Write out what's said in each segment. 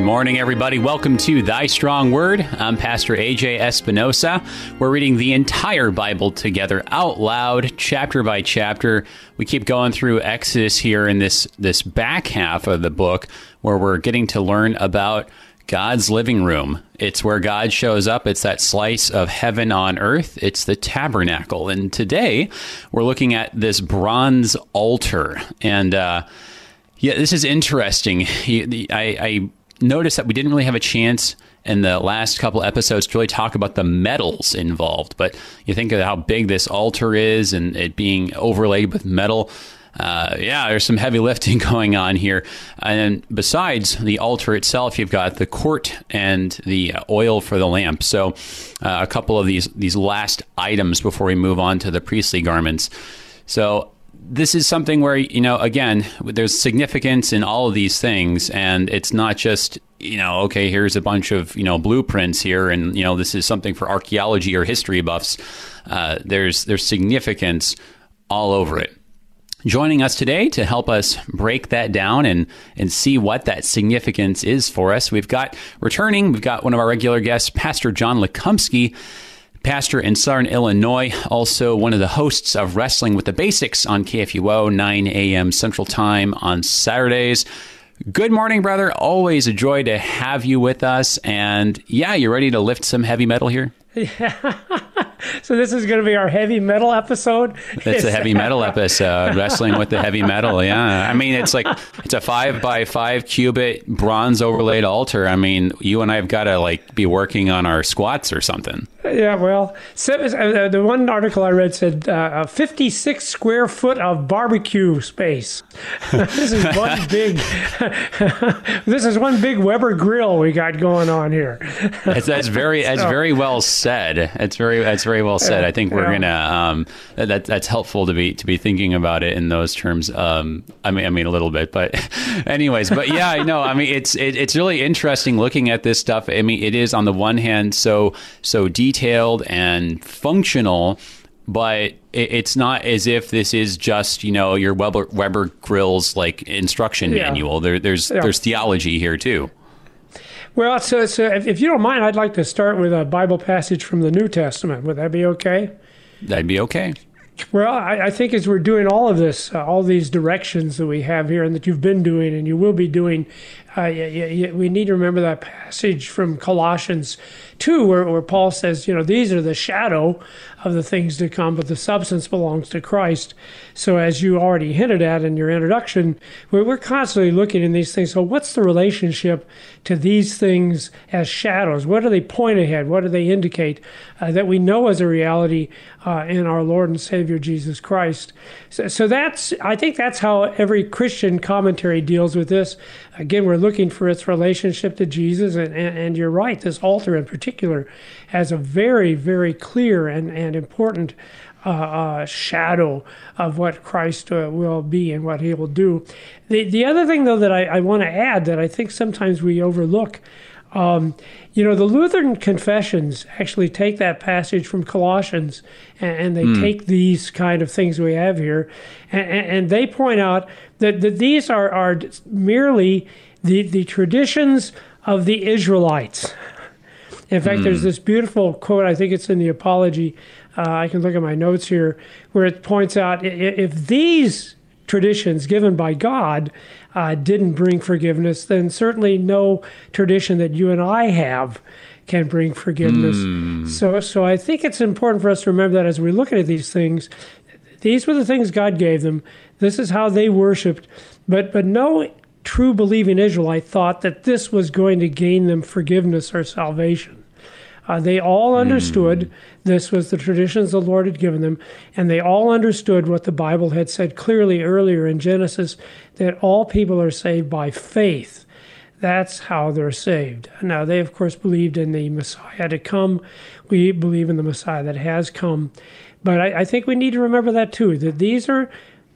Good morning, everybody. Welcome to Thy Strong Word. I'm Pastor AJ Espinosa. We're reading the entire Bible together out loud, chapter by chapter. We keep going through Exodus here in this, this back half of the book where we're getting to learn about God's living room. It's where God shows up. It's that slice of heaven on earth. It's the tabernacle. And today we're looking at this bronze altar. And, uh, yeah, this is interesting. I, I noticed that we didn't really have a chance in the last couple episodes to really talk about the metals involved. But you think of how big this altar is and it being overlaid with metal. Uh, yeah, there's some heavy lifting going on here. And besides the altar itself, you've got the court and the oil for the lamp. So uh, a couple of these these last items before we move on to the priestly garments. So this is something where you know again there's significance in all of these things and it's not just you know okay here's a bunch of you know blueprints here and you know this is something for archaeology or history buffs. Uh, there's there's significance all over it. Joining us today to help us break that down and and see what that significance is for us we've got returning we've got one of our regular guests pastor john lekumsky pastor in Southern Illinois, also one of the hosts of Wrestling with the Basics on KFUO, 9 a.m. Central Time on Saturdays. Good morning, brother. Always a joy to have you with us. And yeah, you ready to lift some heavy metal here? Yeah. so this is going to be our heavy metal episode. It's a heavy metal episode, wrestling with the heavy metal. Yeah, I mean it's like it's a five by five cubit bronze overlaid altar. I mean, you and I have got to like be working on our squats or something. Yeah, well, uh, the one article I read said uh, 56 square foot of barbecue space. this is one big. this is one big Weber grill we got going on here. that's, that's very that's so, very well said. It's very that's very well said. I think we're yeah. gonna um, that that's helpful to be to be thinking about it in those terms. Um, I mean, I mean a little bit, but anyways, but yeah, I know. I mean, it's it, it's really interesting looking at this stuff. I mean, it is on the one hand so so detailed and functional but it's not as if this is just you know your Weber, Weber Grills like instruction yeah. manual. There, there's yeah. there's theology here too. Well, so, so if, if you don't mind, I'd like to start with a Bible passage from the New Testament. Would that be okay? That'd be okay. Well, I, I, think as we're doing all of this, uh, all these directions that we have here and that you've been doing and you will be doing, uh, we need to remember that passage from Colossians 2 where, where Paul says, you know, these are the shadow of the things to come, but the substance belongs to Christ. So, as you already hinted at in your introduction, we're constantly looking in these things. So, what's the relationship to these things as shadows? What do they point ahead? What do they indicate uh, that we know as a reality uh, in our Lord and Savior Jesus Christ? So, so, that's, I think that's how every Christian commentary deals with this. Again, we're looking for its relationship to Jesus, and, and, and you're right, this altar in particular has a very, very clear and, and important uh, uh, shadow of what Christ uh, will be and what he will do. The, the other thing, though, that I, I want to add that I think sometimes we overlook. Um, you know, the Lutheran confessions actually take that passage from Colossians and, and they mm. take these kind of things we have here, and, and they point out that, that these are, are merely the, the traditions of the Israelites. In fact, mm. there's hmm. this beautiful quote, I think it's in the Apology. Uh, I can look at my notes here, where it points out if these traditions given by God uh, didn't bring forgiveness, then certainly no tradition that you and I have can bring forgiveness. Mm. So, so I think it's important for us to remember that as we look at these things, these were the things God gave them. This is how they worshipped. But, but no true believing Israelite thought that this was going to gain them forgiveness or salvation. Uh, they all understood mm. this was the traditions the Lord had given them, and they all understood what the Bible had said clearly earlier in Genesis that all people are saved by faith. That's how they're saved. Now, they, of course, believed in the Messiah to come. We believe in the Messiah that has come. But I, I think we need to remember that too, that these are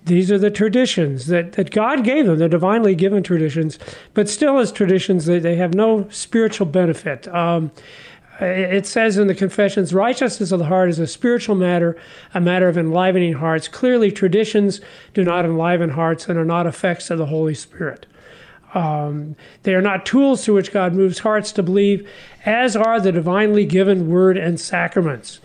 these are the traditions that, that God gave them, the divinely given traditions, but still as traditions, they, they have no spiritual benefit. Um, it says in the confessions righteousness of the heart is a spiritual matter a matter of enlivening hearts clearly traditions do not enliven hearts and are not effects of the holy spirit Um, they are not tools through which God moves hearts to believe, as are the divinely given word and sacraments.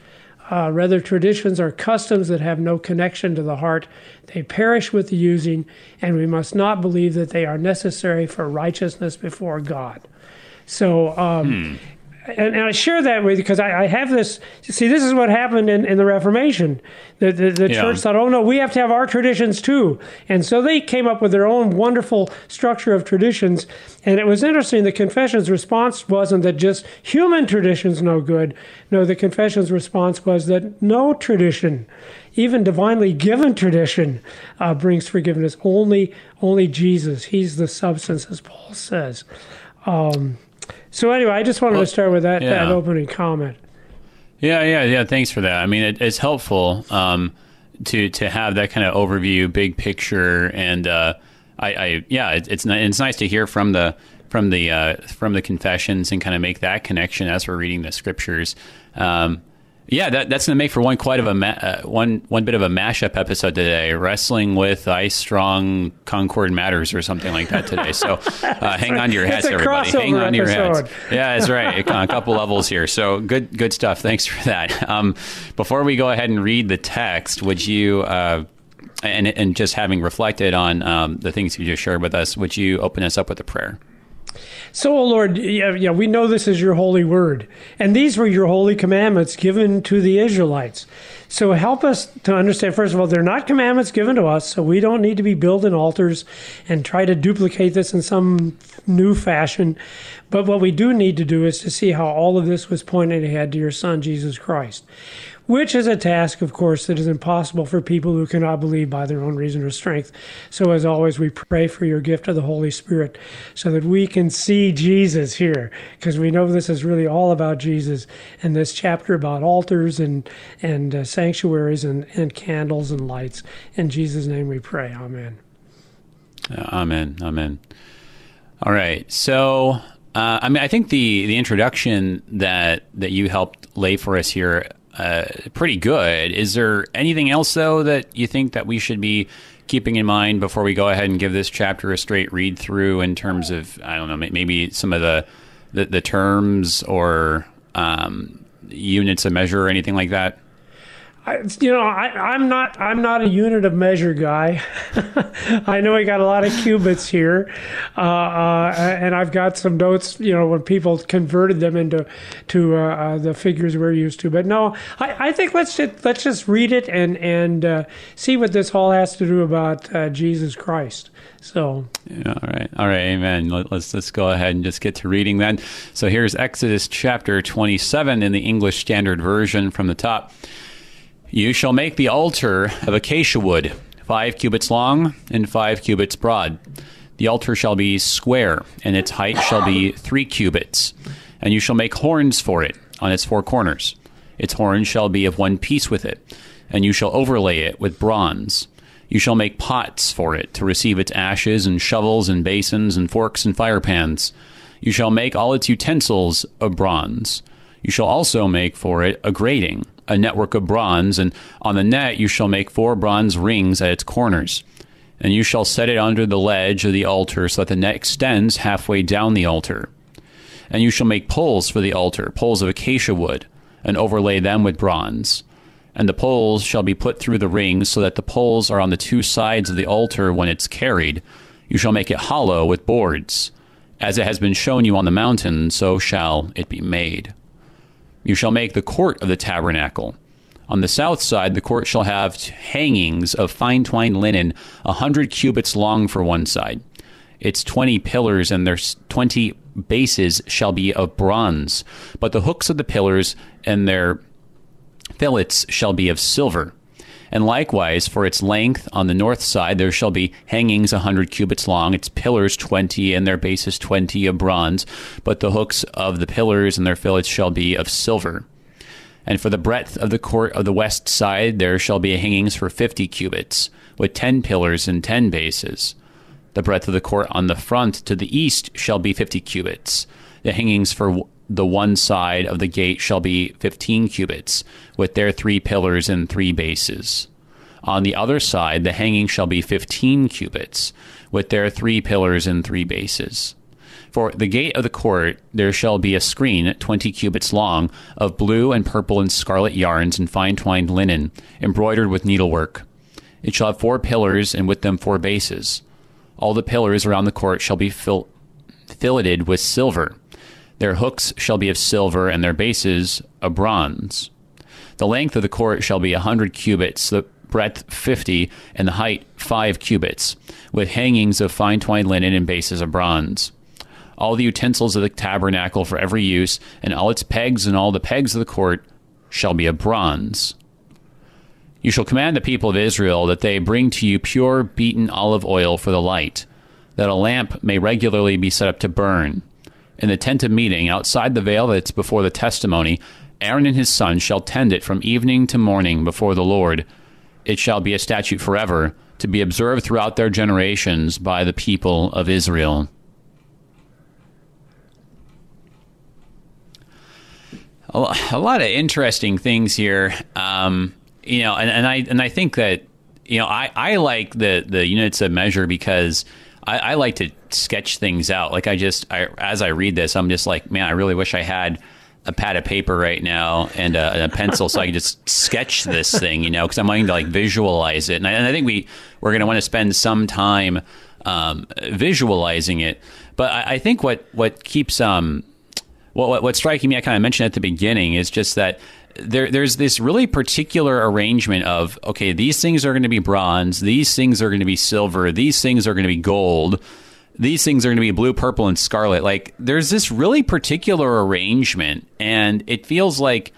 Uh, rather, traditions are customs that have no connection to the heart. They perish with the using, and we must not believe that they are necessary for righteousness before God. So, um, hmm and, and, I share that with you because I, I, have this. See, this is what happened in, in the Reformation. The, the, the yeah. church thought, oh no, we have to have our traditions too. And so they came up with their own wonderful structure of traditions. And it was interesting. The confession's response wasn't that just human tradition's no good. No, the confession's response was that no tradition, even divinely given tradition, uh, brings forgiveness. Only, only Jesus. He's the substance, as Paul says. Um, so anyway, I just wanted well, to start with that, yeah. that opening comment. Yeah, yeah, yeah. Thanks for that. I mean, it, it's helpful um, to to have that kind of overview, big picture, and uh, I, I, yeah, it, it's it's nice to hear from the from the uh, from the confessions and kind of make that connection as we're reading the scriptures. Um, yeah, that, that's going to make for one quite of a ma- uh, one one bit of a mashup episode today. Wrestling with Thy Strong Concord matters or something like that today. So uh, hang on to your hats, everybody. Hang on to your hats. Yeah, that's right. A couple levels here. So good good stuff. Thanks for that. Um, before we go ahead and read the text, would you? Uh, and, and just having reflected on um, the things you just shared with us, would you open us up with a prayer? So, O Lord, yeah, yeah, we know this is your holy word, and these were your holy commandments given to the Israelites. So, help us to understand, first of all, they're not commandments given to us, so we don't need to be building altars and try to duplicate this in some new fashion. But what we do need to do is to see how all of this was pointed ahead to your Son, Jesus Christ which is a task, of course, that is impossible for people who cannot believe by their own reason or strength. So, as always, we pray for your gift of the Holy Spirit so that we can see Jesus here, because we know this is really all about Jesus and this chapter about altars and, and uh, sanctuaries and, and candles and lights. In Jesus' name we pray. Amen. Amen. Amen. All right. So, uh, I mean, I think the the introduction that that you helped lay for us here uh, pretty good. Is there anything else though that you think that we should be keeping in mind before we go ahead and give this chapter a straight read through in terms of I don't know maybe some of the the, the terms or um, units of measure or anything like that? I, you know, I, am not I'm not a unit of measure guy. I know we got a lot of cubits here, uh, uh, and I've got some notes. You know, when people converted them into to uh, uh the figures we're used to. But no, I, I think let's just, let's just read it and and uh, see what this all has to do about uh, Jesus Christ. So, yeah, all right, all right, Amen. Let, let's let's go ahead and just get to reading then. So here's Exodus chapter 27 in the English Standard Version from the top. You shall make the altar of acacia wood, five cubits long and five cubits broad. The altar shall be square, and its height shall be three cubits. And you shall make horns for it on its four corners. Its horns shall be of one piece with it, and you shall overlay it with bronze. You shall make pots for it to receive its ashes, and shovels, and basins, and forks, and firepans. You shall make all its utensils of bronze. You shall also make for it a grating a network of bronze, and on the net you shall make four bronze rings at its corners. And you shall set it under the ledge of the altar, so that the net extends halfway down the altar. And you shall make poles for the altar, poles of acacia wood, and overlay them with bronze. And the poles shall be put through the rings, so that the poles are on the two sides of the altar when it's carried. You shall make it hollow with boards. As it has been shown you on the mountain, so shall it be made. You shall make the court of the tabernacle. On the south side, the court shall have hangings of fine twined linen, a hundred cubits long for one side. Its twenty pillars and their twenty bases shall be of bronze, but the hooks of the pillars and their fillets shall be of silver. And likewise, for its length on the north side, there shall be hangings a hundred cubits long, its pillars twenty, and their bases twenty of bronze. But the hooks of the pillars and their fillets shall be of silver. And for the breadth of the court of the west side, there shall be hangings for fifty cubits, with ten pillars and ten bases. The breadth of the court on the front to the east shall be fifty cubits. The hangings for the one side of the gate shall be fifteen cubits, with their three pillars and three bases. On the other side, the hanging shall be 15 cubits, with their three pillars and three bases. For the gate of the court there shall be a screen twenty cubits long, of blue and purple and scarlet yarns and fine twined linen, embroidered with needlework. It shall have four pillars, and with them four bases. All the pillars around the court shall be fil- filleted with silver. Their hooks shall be of silver, and their bases of bronze. The length of the court shall be a hundred cubits, the breadth fifty, and the height five cubits, with hangings of fine twined linen and bases of bronze. All the utensils of the tabernacle for every use, and all its pegs and all the pegs of the court shall be of bronze. You shall command the people of Israel that they bring to you pure beaten olive oil for the light, that a lamp may regularly be set up to burn. In the tent of meeting, outside the veil that's before the testimony, Aaron and his sons shall tend it from evening to morning before the Lord. It shall be a statute forever, to be observed throughout their generations by the people of Israel. A lot of interesting things here. Um, you know, and, and I and I think that you know I, I like the the units of measure because I, I like to sketch things out. Like I just I, as I read this, I'm just like, man, I really wish I had a pad of paper right now and a, and a pencil so I can just sketch this thing, you know, because I'm wanting to like visualize it. And I, and I think we we're going to want to spend some time um, visualizing it. But I, I, think what what keeps um what what's striking me, I kind of mentioned at the beginning, is just that there, there's this really particular arrangement of okay, these things are going to be bronze, these things are going to be silver, these things are going to be gold, these things are going to be blue, purple, and scarlet. Like there's this really particular arrangement, and it feels like,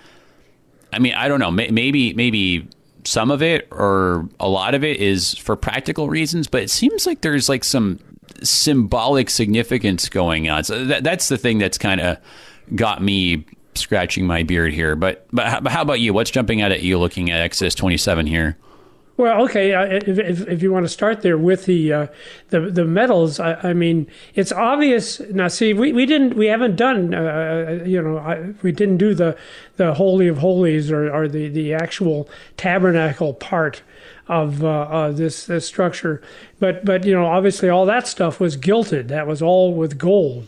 I mean, I don't know, maybe maybe some of it or a lot of it is for practical reasons, but it seems like there's like some symbolic significance going on. So that, that's the thing that's kind of got me scratching my beard here. But but how, but how about you? What's jumping out at you looking at Exodus 27 here? Well, okay. Uh, if, if, if, you want to start there with the uh, the the metals, I, I, mean, it's obvious. Now, see, we, we didn't we haven't done uh, you know I, we didn't do the the holy of holies or, or the the actual tabernacle part of uh, uh, this, this structure, but but you know obviously all that stuff was gilded. That was all with gold.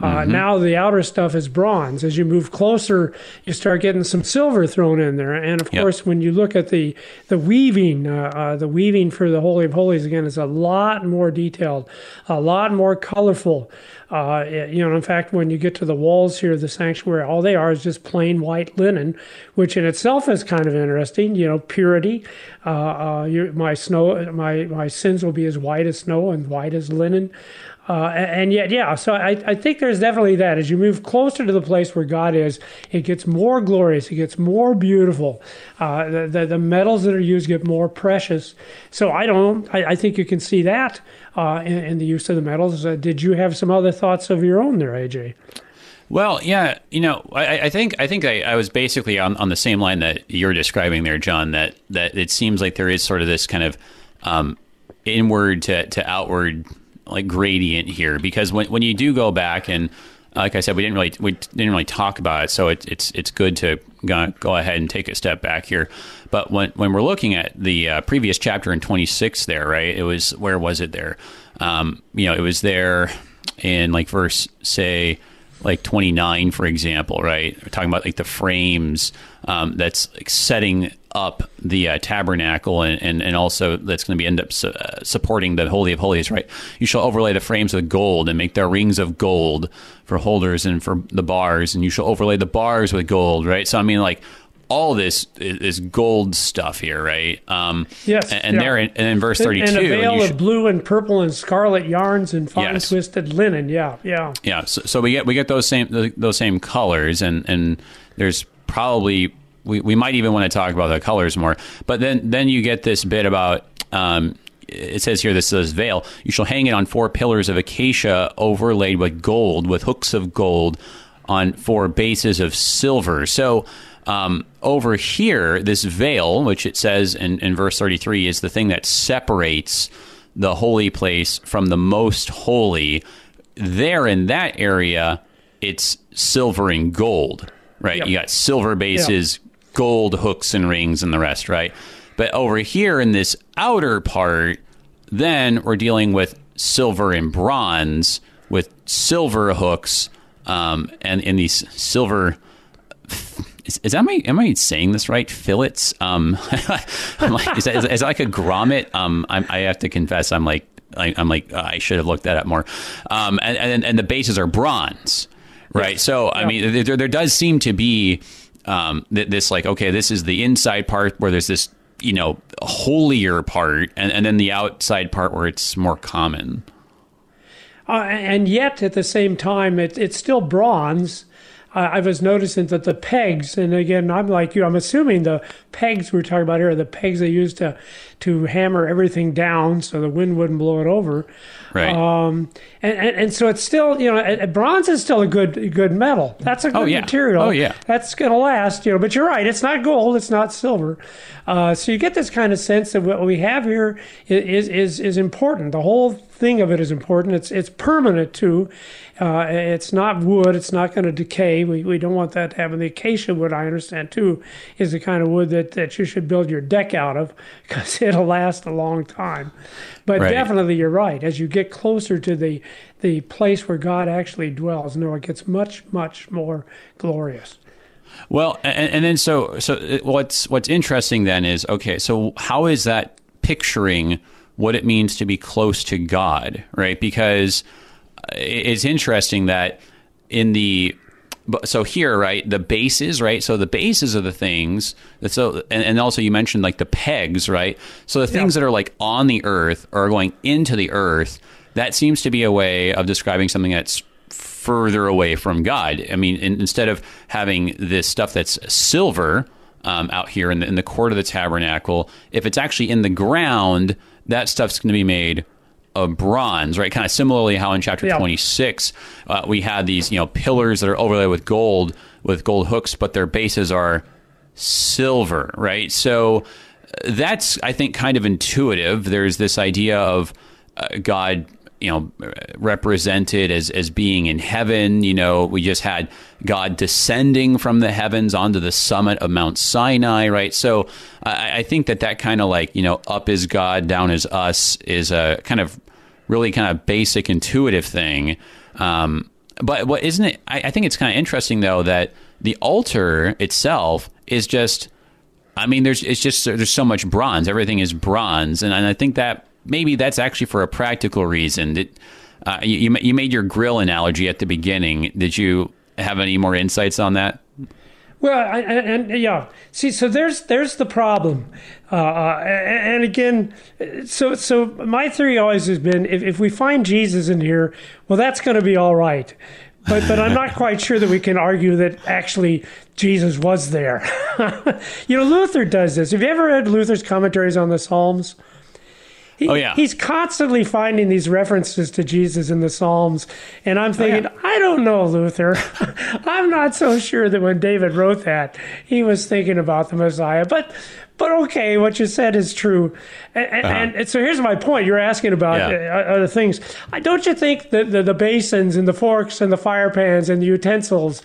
Uh, mm-hmm. Now the outer stuff is bronze. As you move closer, you start getting some silver thrown in there. And of yep. course, when you look at the the weaving, uh, uh, the weaving for the Holy of Holies again is a lot more detailed, a lot more colorful. Uh, you know, in fact, when you get to the walls here of the sanctuary, all they are is just plain white linen, which in itself is kind of interesting. You know, purity. Uh, uh, my snow, my my sins will be as white as snow and white as linen. Uh, and yet, yeah, so I, I think there's definitely that. As you move closer to the place where God is, it gets more glorious, it gets more beautiful. Uh, the, the, the, metals that are used get more precious. So I don't, I, I think you can see that uh, in, in, the use of the metals. Uh, did you have some other thoughts of your own there, AJ? Well, yeah, you know, I, I think I think I, I, was basically on, on the same line that you're describing there, John. That that it seems like there is sort of this kind of um, inward to, to outward like gradient here because when when you do go back and like I said, we didn't really we didn't really talk about it, so it, it's it's good to go, ahead and take a step back here. But when when we're looking at the uh, previous chapter in 26, there, right? It was where was it there? Um, you know, it was there in like verse say like 29, for example, right? We're talking about like the frames um, that's like setting up the uh, tabernacle and, and, and, also that's going to be end up su- uh, supporting the Holy of Holies, right? You shall overlay the frames with gold and make their rings of gold for holders and for the bars, and you shall overlay the bars with gold, right? So, I mean, like, all this is, gold stuff here, right? Um, yes. And, yeah. there, in, and in verse thirty-two, and a veil of blue and purple and scarlet yarns and fine yes. twisted linen. Yeah, yeah, yeah. So, so, we get we get those same those same colors, and and there's probably we, we might even want to talk about the colors more. But then then you get this bit about. Um, it says here this says veil you shall hang it on four pillars of acacia overlaid with gold with hooks of gold on four bases of silver so um, over here this veil which it says in, in verse 33 is the thing that separates the holy place from the most holy there in that area it's silver and gold right yep. you got silver bases yep gold hooks and rings and the rest, right? But over here in this outer part, then we're dealing with silver and bronze with silver hooks um, and in these silver. Is, is that my am I saying this right? Fillets. Um, like, is, that, is, is that like a grommet? Um, I'm, I have to confess, I'm like I, am like I should have looked that up more. Um, and, and and the bases are bronze, right? So I mean, there, there does seem to be um, this like okay, this is the inside part where there's this you know holier part, and, and then the outside part where it's more common. Uh, and yet, at the same time, it, it's still bronze. I was noticing that the pegs, and again, I'm like you, I'm assuming the pegs we're talking about here are the pegs they use to to hammer everything down so the wind wouldn't blow it over. Right. Um, and, and, and so it's still, you know, bronze is still a good good metal. That's a good oh, yeah. material. Oh, yeah. That's going to last, you know, but you're right. It's not gold. It's not silver. Uh, so you get this kind of sense that what we have here is, is, is important. The whole thing of it is important. It's, it's permanent too. Uh, it's not wood. It's not going to decay. We, we don't want that to happen. The acacia wood, I understand too, is the kind of wood that, that you should build your deck out of because it'll last a long time. But right. definitely, you're right. As you get closer to the the place where God actually dwells, no, it gets much much more glorious. Well, and, and then so so uh, what's what's interesting then is okay. So how is that picturing what it means to be close to God, right? Because uh, it's interesting that in the but so here, right, the bases, right? So the bases of the things. So and, and also you mentioned like the pegs, right? So the things yeah. that are like on the earth are going into the earth. That seems to be a way of describing something that's further away from God. I mean, in, instead of having this stuff that's silver um, out here in the, in the court of the tabernacle, if it's actually in the ground, that stuff's going to be made of bronze, right? Kind of similarly, how in chapter yeah. 26 uh, we had these, you know, pillars that are overlaid with gold, with gold hooks, but their bases are silver, right? So uh, that's, I think, kind of intuitive. There's this idea of uh, God you know represented as as being in heaven. You know we just had god descending from the heavens onto the summit of mount sinai right? So i, I think that that kind of like you know up is god down is us is a kind of really kind of basic intuitive thing. Um, but what isn't it I, I think it's kind of interesting though that the altar itself is just i mean there's it's just there's so much bronze. Everything is bronze. And, and i think that maybe that's actually for a practical reason. That uh, you you made your grill analogy at the beginning. Did you have any more insights on that? Well, I, and, and, yeah, see, so there's there's the problem, uh, uh and again, so so my theory always has been if, if we find Jesus in here, well, that's going to be all right, but but I'm not quite sure that we can argue that actually Jesus was there. you know, Luther does this. Have you ever read Luther's commentaries on the Psalms? He, oh yeah, he's constantly finding these references to Jesus in the Psalms, and I'm thinking, oh, yeah. I don't know, Luther. I'm not so sure that when David wrote that, he was thinking about the Messiah. But, but okay, what you said is true. And, uh-huh. and, and so here's my point. You're asking about yeah. uh, other things. Don't you think that the, the basins and the forks and the fire pans and the utensils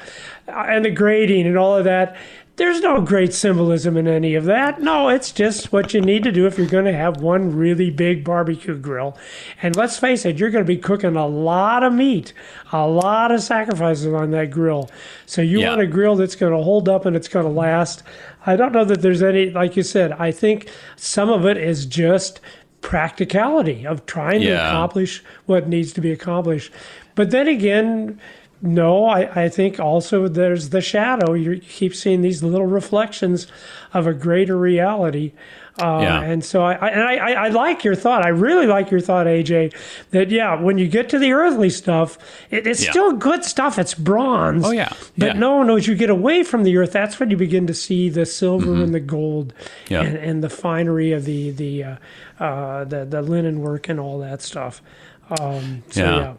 uh, and the grating and all of that there's no great symbolism in any of that. No, it's just what you need to do if you're going to have one really big barbecue grill. And let's face it, you're going to be cooking a lot of meat, a lot of sacrifices on that grill. So you yeah. want a grill that's going to hold up and it's going to last. I don't know that there's any, like you said, I think some of it is just practicality of trying yeah. to accomplish what needs to be accomplished. But then again, no, I, I think also there's the shadow. You keep seeing these little reflections of a greater reality. Uh, yeah. And so I, I, and I, I, like your thought. I really like your thought, AJ, that, yeah, when you get to the earthly stuff, it, it's yeah. still good stuff. It's bronze. Oh, yeah. But yeah. no, no, as you get away from the earth, that's when you begin to see the silver mm-hmm. and the gold yeah. and, and, the finery of the, the, uh, uh, the, the linen work and all that stuff. Um, so, yeah.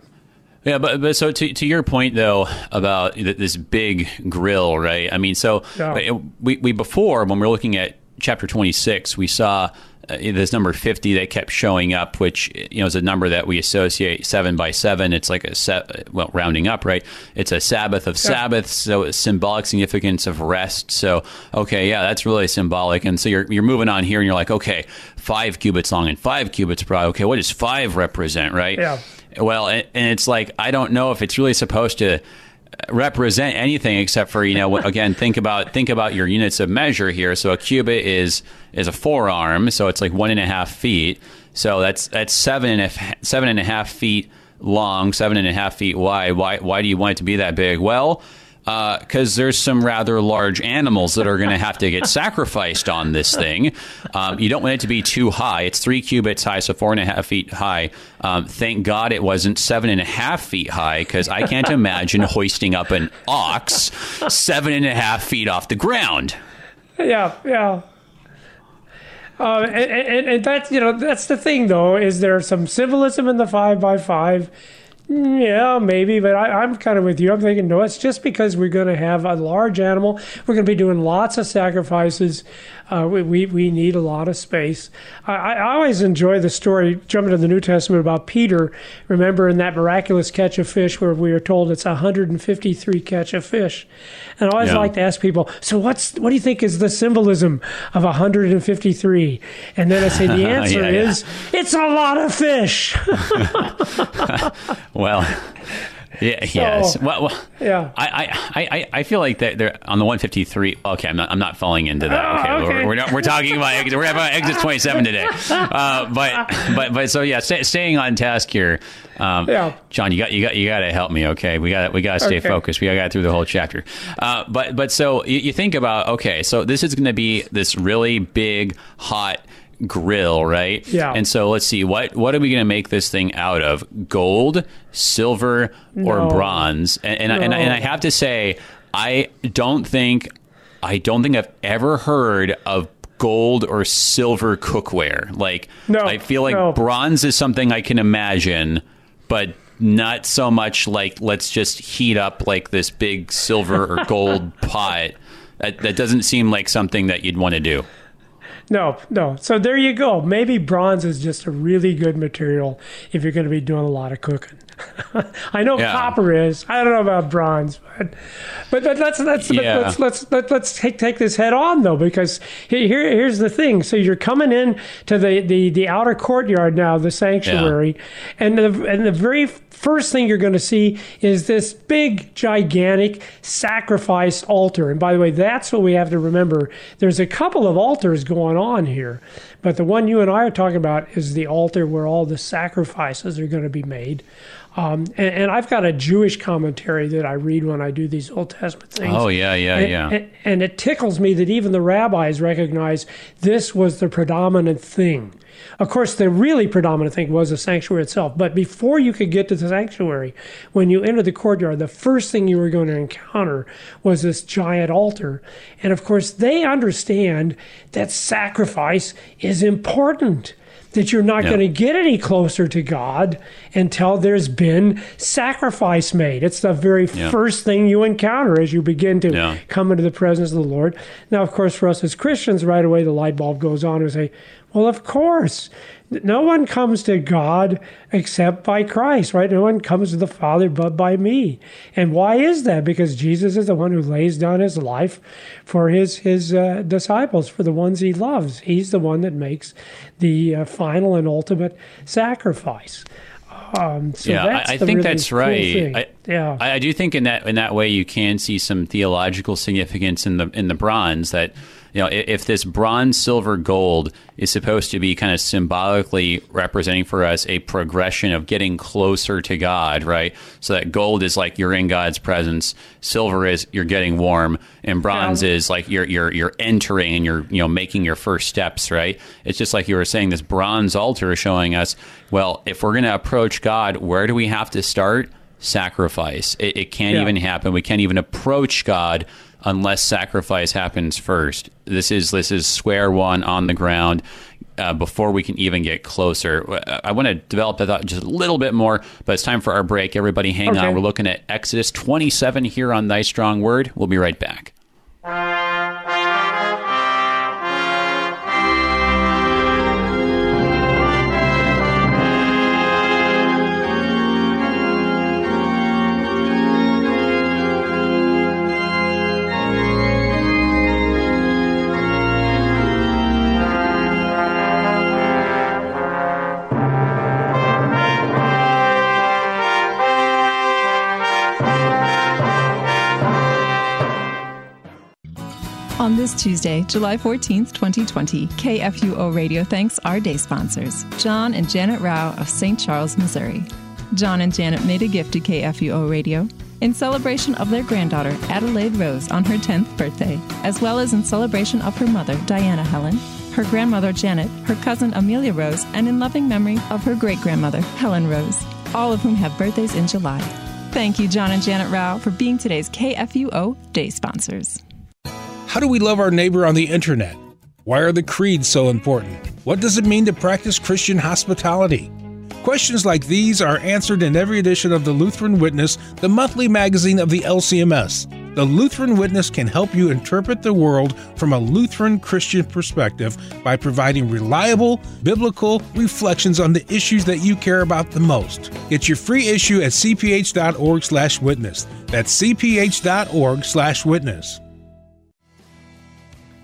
Yeah, but but so to to your point though about this big grill, right? I mean, so yeah. Uh, we we before when we're looking at chapter 26, we saw uh, this number 50 that kept showing up, which uh, you know is a number that we associate seven by seven. It's like a set, uh, well, rounding up, right? It's a Sabbath of yeah. Sabbaths, so it's symbolic significance of rest. So, okay, yeah, that's really symbolic. And so you're you're moving on here, and you're like, okay, five cubits long and five cubits broad. Okay, what does five represent, right? Yeah. Well, and, and it's like I don't know if it's really supposed to represent anything except for you know again think about think about your units of measure here. So a cubit is is a forearm so it's like one and a half feet. So that's that's seven and a, seven and a half feet long seven and a half feet wide. Why why do you want it to be that big? Well because uh, there's some rather large animals that are going to have to get sacrificed on this thing. Um, you don't want it to be too high. It's three cubits high, so four and a half feet high. Um, thank God it wasn't seven and a half feet high, because I can't imagine hoisting up an ox seven and a half feet off the ground. Yeah, yeah. Uh, and, and, and that's you know that's the thing though is there some symbolism in the five by five yeah, maybe, but I, am kind of with you. I'm thinking, no, it's just because we're going to have a large animal. We're going to be doing lots of sacrifices. Uh, we, we, we, need a lot of space. I, I, always enjoy the story, jumping to the New Testament, about Peter. Remember in that miraculous catch of fish where we are told it's 153 catch of fish. And I always yeah. like to ask people, so what's what do you think is the symbolism of 153? And then I say, the answer yeah, is, yeah. it's a lot of fish. well, yeah. So, yes. Well, well, yeah. I, I, I, I feel like that they're on the 153. Okay, I'm not. I'm not falling into that. Oh, okay, okay. We're, we're, not, we're talking about we're about exit 27 today. Uh, but but but so yeah, stay, staying on task here. Um, yeah. John, you got you got you got to help me. Okay, we got we got to stay okay. focused. We got through the whole chapter. Uh, but but so you, you think about okay, so this is going to be this really big hot grill, right? Yeah. And so let's see what what are we going to make this thing out of? Gold, silver, or bronze? And and, no. I, and, I, and I have to say, I don't think I don't think I've ever heard of gold or silver cookware. Like, no, I feel like no. bronze is something I can imagine, but not so much like let's just heat up like this big silver or gold pot. That, that doesn't seem like something that you'd want to do. No, no. So there you go. Maybe bronze is just a really good material if you're going to be doing a lot of cooking. I know yeah. copper is. I don't know about bronze, but but, let's let's, yeah. let's let's let's let's take take this head on though because here here's the thing. So you're coming in to the the the outer courtyard now, the sanctuary, yeah. and the and the very first thing you're going to see is this big, gigantic sacrifice altar. And by the way, that's what we have to remember. There's a couple of altars going on here, but the one you and I are talking about is the altar where all the sacrifices are going to be made. Um, and, and, I've got a Jewish commentary that I read when I do these Old Testament things. Oh, yeah, yeah, and, yeah. And, and, it tickles me that even the rabbis recognize this was the predominant thing. Of course, the really predominant thing was the sanctuary itself. But before you could get to the sanctuary, when you entered the courtyard, the first thing you were going to encounter was this giant altar. And of course, they understand that sacrifice is important that you're not going to get any closer to God until there's been sacrifice made. It's the very first thing you encounter as you begin to yeah. come into the presence of the Lord. Now, of course, for us as Christians, right away the light bulb goes on and say, well, of course. No one comes to God except by Christ, right? No one comes to the Father but by me. And why is that? Because Jesus is the one who lays down his life for his his uh, disciples, for the ones he loves. He's the one that makes the uh, final and ultimate sacrifice. Um, so yeah, I, I think really that's cool right. I, yeah, I, do think in that in that way you can see some theological significance in the in the bronze that you know, if this bronze, silver, gold is supposed to be kind of symbolically representing for us a progression of getting closer to God, right? So that gold is like you're in God's presence, silver is you're getting warm, and bronze yeah. is like you're you're you're entering and you're you know making your first steps, right? It's just like you were saying, this bronze altar is showing us, well, if we're going to approach God, where do we have to start? Sacrifice. It, it can't yeah. even happen. We can't even approach God unless sacrifice happens first. This is this is square one on the ground. Uh, before we can even get closer, uh, I want to develop that thought just a little bit more, but it's time for our break. Everybody, hang okay. on. We're looking at Exodus 27 here on Thy Strong Word. We'll be right back. This Tuesday, July 14th, 2020, KFUO Radio thanks our day sponsors, John and Janet Rao of St. Charles, Missouri. John and Janet made a gift to KFUO Radio in celebration of their granddaughter, Adelaide Rose, on her 10th birthday, as well as in celebration of her mother, Diana Helen, her grandmother, Janet, her cousin, Amelia Rose, and in loving memory of her great grandmother, Helen Rose, all of whom have birthdays in July. Thank you, John and Janet Rao, for being today's KFUO Day sponsors. How do we love our neighbor on the internet? Why are the creeds so important? What does it mean to practice Christian hospitality? Questions like these are answered in every edition of the Lutheran Witness, the monthly magazine of the LCMS. The Lutheran Witness can help you interpret the world from a Lutheran Christian perspective by providing reliable, biblical reflections on the issues that you care about the most. Get your free issue at cph.org/witness. That's cph.org/witness.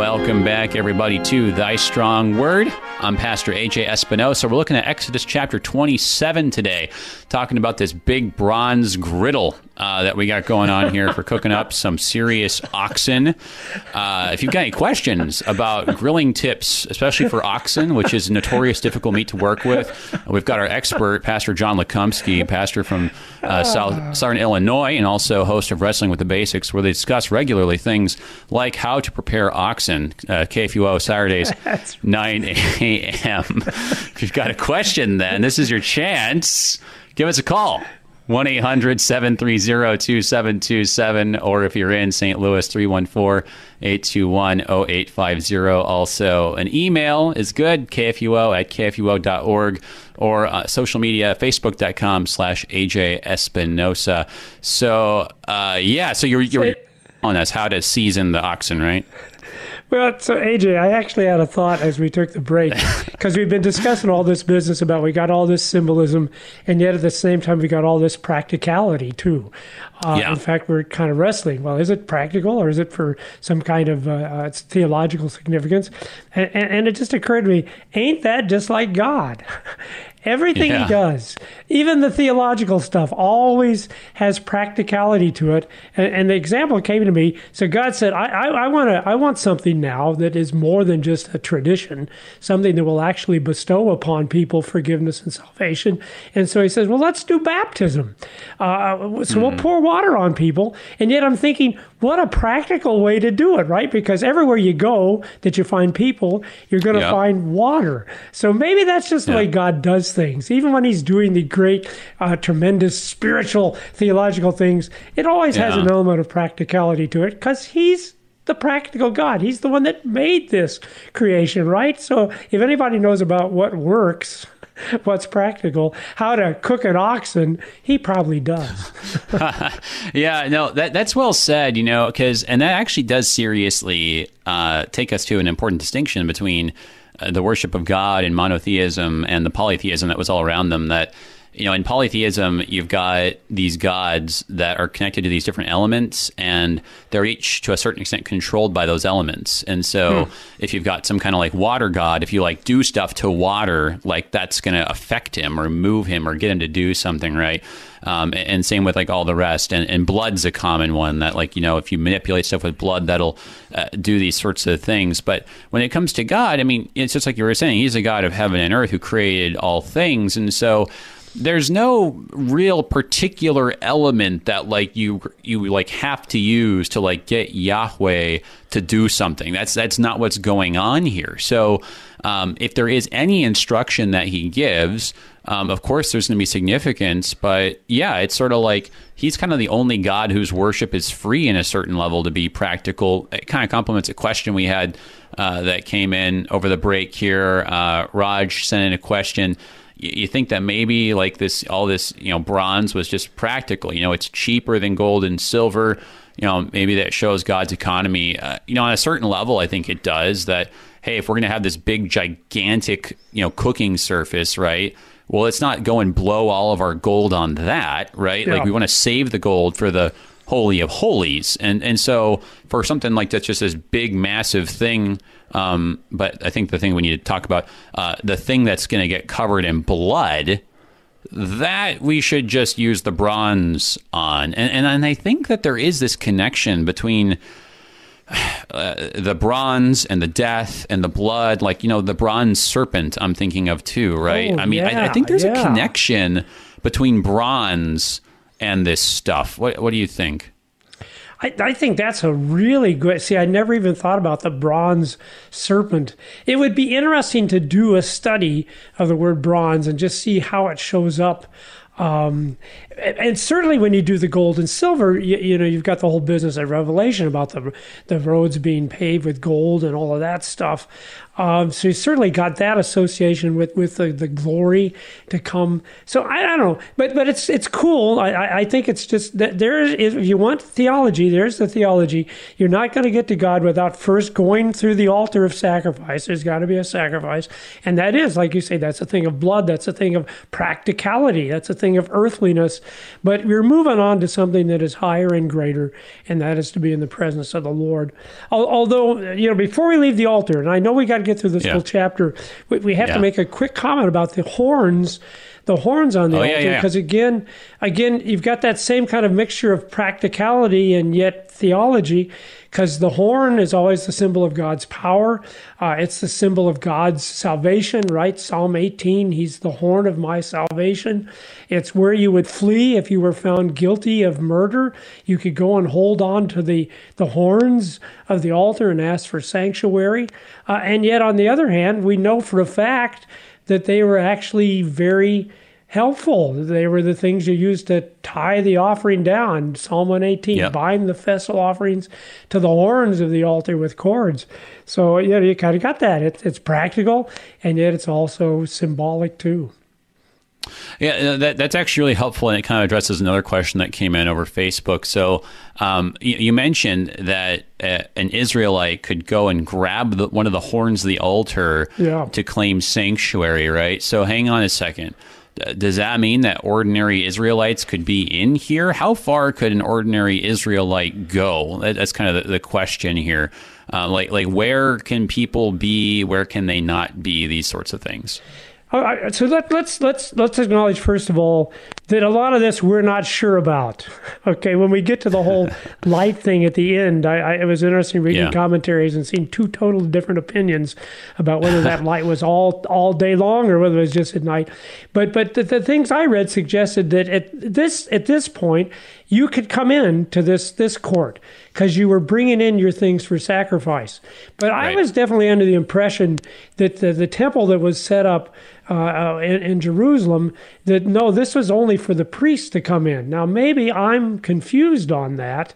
Welcome back, everybody, to Thy Strong Word. I'm Pastor AJ Espinosa. We're looking at Exodus chapter 27 today, talking about this big bronze griddle uh, that we got going on here for cooking up some serious oxen. Uh, if you've got any questions about grilling tips, especially for oxen, which is notorious difficult meat to work with, we've got our expert, Pastor John Lekumsky, pastor from uh, South, Southern Illinois, and also host of Wrestling with the Basics, where they discuss regularly things like how to prepare oxen. Uh, KFUO Saturdays, 9 a.m. if you've got a question, then this is your chance. Give us a call. 1 800 730 2727, or if you're in St. Louis, 314 821 0850. Also, an email is good, kfuo at kfuo.org, or uh, social media, facebook.com slash AJ Espinosa. So, uh, yeah, so you're, you're on us how to season the oxen, right? Well, so AJ, I actually had a thought as we took the break because we've been discussing all this business about we got all this symbolism, and yet at the same time we got all this practicality too. Uh, yeah. In fact, we're kind of wrestling. Well, is it practical or is it for some kind of uh, uh, theological significance? And, and, and it just occurred to me, ain't that just like God? Everything yeah. he does, even the theological stuff, always has practicality to it. And, and the example came to me. So God said, "I, I, I want to, I want something now that is more than just a tradition, something that will actually bestow upon people forgiveness and salvation." And so He says, "Well, let's do baptism. Uh, so mm-hmm. we'll pour water on people." And yet I'm thinking, what a practical way to do it, right? Because everywhere you go that you find people, you're going to yep. find water. So maybe that's just the way God does things. Even when He's doing the great, uh, tremendous spiritual, theological things, it always yeah. has an element of practicality to it because He's the practical God. He's the one that made this creation, right? So if anybody knows about what works, what's practical, how to cook an oxen, he probably does. yeah, no, that that's well said. You know, because and that actually does seriously uh, take us to an important distinction between uh, the worship of God and monotheism and the polytheism that was all around them. That you know, in polytheism, you've got these gods that are connected to these different elements, and they're each to a certain extent controlled by those elements. And so, hmm. if you've got some kind of like water god, if you like do stuff to water, like that's going to affect him or move him or get him to do something, right? Um, and same with like all the rest. And, and, blood's a common one that, like, you know, if you manipulate stuff with blood, that'll uh, do these sorts of things. But when it comes to God, I mean, it's just like you were saying, He's a God of heaven and earth who created all things. And so, there's no real particular element that like you you like have to use to like get Yahweh to do something. That's that's not what's going on here. So um, if there is any instruction that he gives, um, of course there's going to be significance. But yeah, it's sort of like he's kind of the only God whose worship is free in a certain level to be practical. It kind of complements a question we had uh, that came in over the break here. Uh, Raj sent in a question you think that maybe like this all this you know bronze was just practical you know it's cheaper than gold and silver you know maybe that shows god's economy uh, you know on a certain level i think it does that hey if we're going to have this big gigantic you know cooking surface right well let's not go and blow all of our gold on that right Yeah. like we want to save the gold for the holy of holies and and so for something like that's just this big massive thing um, but i think the thing we need to talk about uh, the thing that's going to get covered in blood that we should just use the bronze on. And, and and i think that there is this connection between uh, the bronze and the death and the blood. Like you know the bronze serpent i'm thinking of too right? Oh, i mean I, I think there's yeah. a connection between bronze and this stuff. What what do you think I, I think that's a really good. See, I never even thought about the bronze serpent. It would be interesting to do a study of the word bronze and just see how it shows up. Um, and, certainly, when you do the gold and silver, you, you know you've got the whole business of Revelation about the the roads being paved with gold and all of that stuff. Um, so you certainly got that association with with the, the glory to come. So I, I don't know, but but it's it's cool. I, I think it's just that there is if you want theology, there's the theology. You're not going to get to God without first going through the altar of sacrifice. There's got to be a sacrifice, and that is like you say, that's a thing of blood. That's a thing of practicality. That's a thing of earthliness. But we're moving on to something that is higher and greater, and that is to be in the presence of the Lord. Although you know, before we leave the altar, and I know we got get through this Yeah. whole chapter, we, we have Yeah. to make a quick comment about the horns. The horns on the Oh, yeah, altar, yeah. because again, again, you've got that same kind of mixture of practicality and yet theology. Because the horn is always the symbol of God's power. Uh, it's the symbol of God's salvation, right? Psalm 18, He's the horn of my salvation. It's where you would flee if you were found guilty of murder. You could go and hold on to the, the horns of the altar and ask for sanctuary. Uh, and yet, on the other hand, we know for a fact that they were actually very helpful. They were the things you used to tie the offering down. Psalm 118, Yep. bind the festal offerings to the horns of the altar with cords. So, yeah, you kind of got that. It, it's practical, and yet it's also symbolic too. Yeah, uh, that, that's actually really helpful, and it kind of addresses another question that came in over Facebook. So, um, you, you mentioned that uh, an Israelite could go and grab the, one of the horns of the altar Yeah. to claim sanctuary, right? So, hang on a second. Does that mean that ordinary Israelites could be in here? How far could an ordinary Israelite go? That's kind of the, the question here. Uh, like, like where can people be? Where can they not be? These sorts of things. So let, let's let's let's acknowledge first of all that a lot of this we're not sure about. Okay, when we get to the whole light thing at the end, I, I it was interesting reading Yeah. commentaries and seeing two totally different opinions about whether that light was all all day long or whether it was just at night. But but the, the things I read suggested that at this at this point you could come in to this this court because you were bringing in your things for sacrifice. But I was definitely under the impression that the, the temple that was set up uh, uh, in, in Jerusalem, that no, this was only for the priests to come in. Now, maybe I'm confused on that.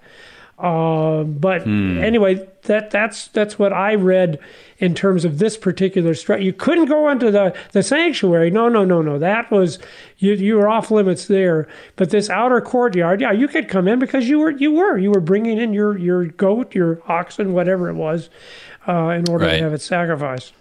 Uh, but Hmm. anyway, that that's that's what I read in terms of this particular strike. You couldn't go into the, the sanctuary. No, no, no, no. That was you you were off limits there. But this outer courtyard, yeah, you could come in because you were you were you were bringing in your your goat, your oxen, whatever it was, uh, in order Right. to have it sacrificed.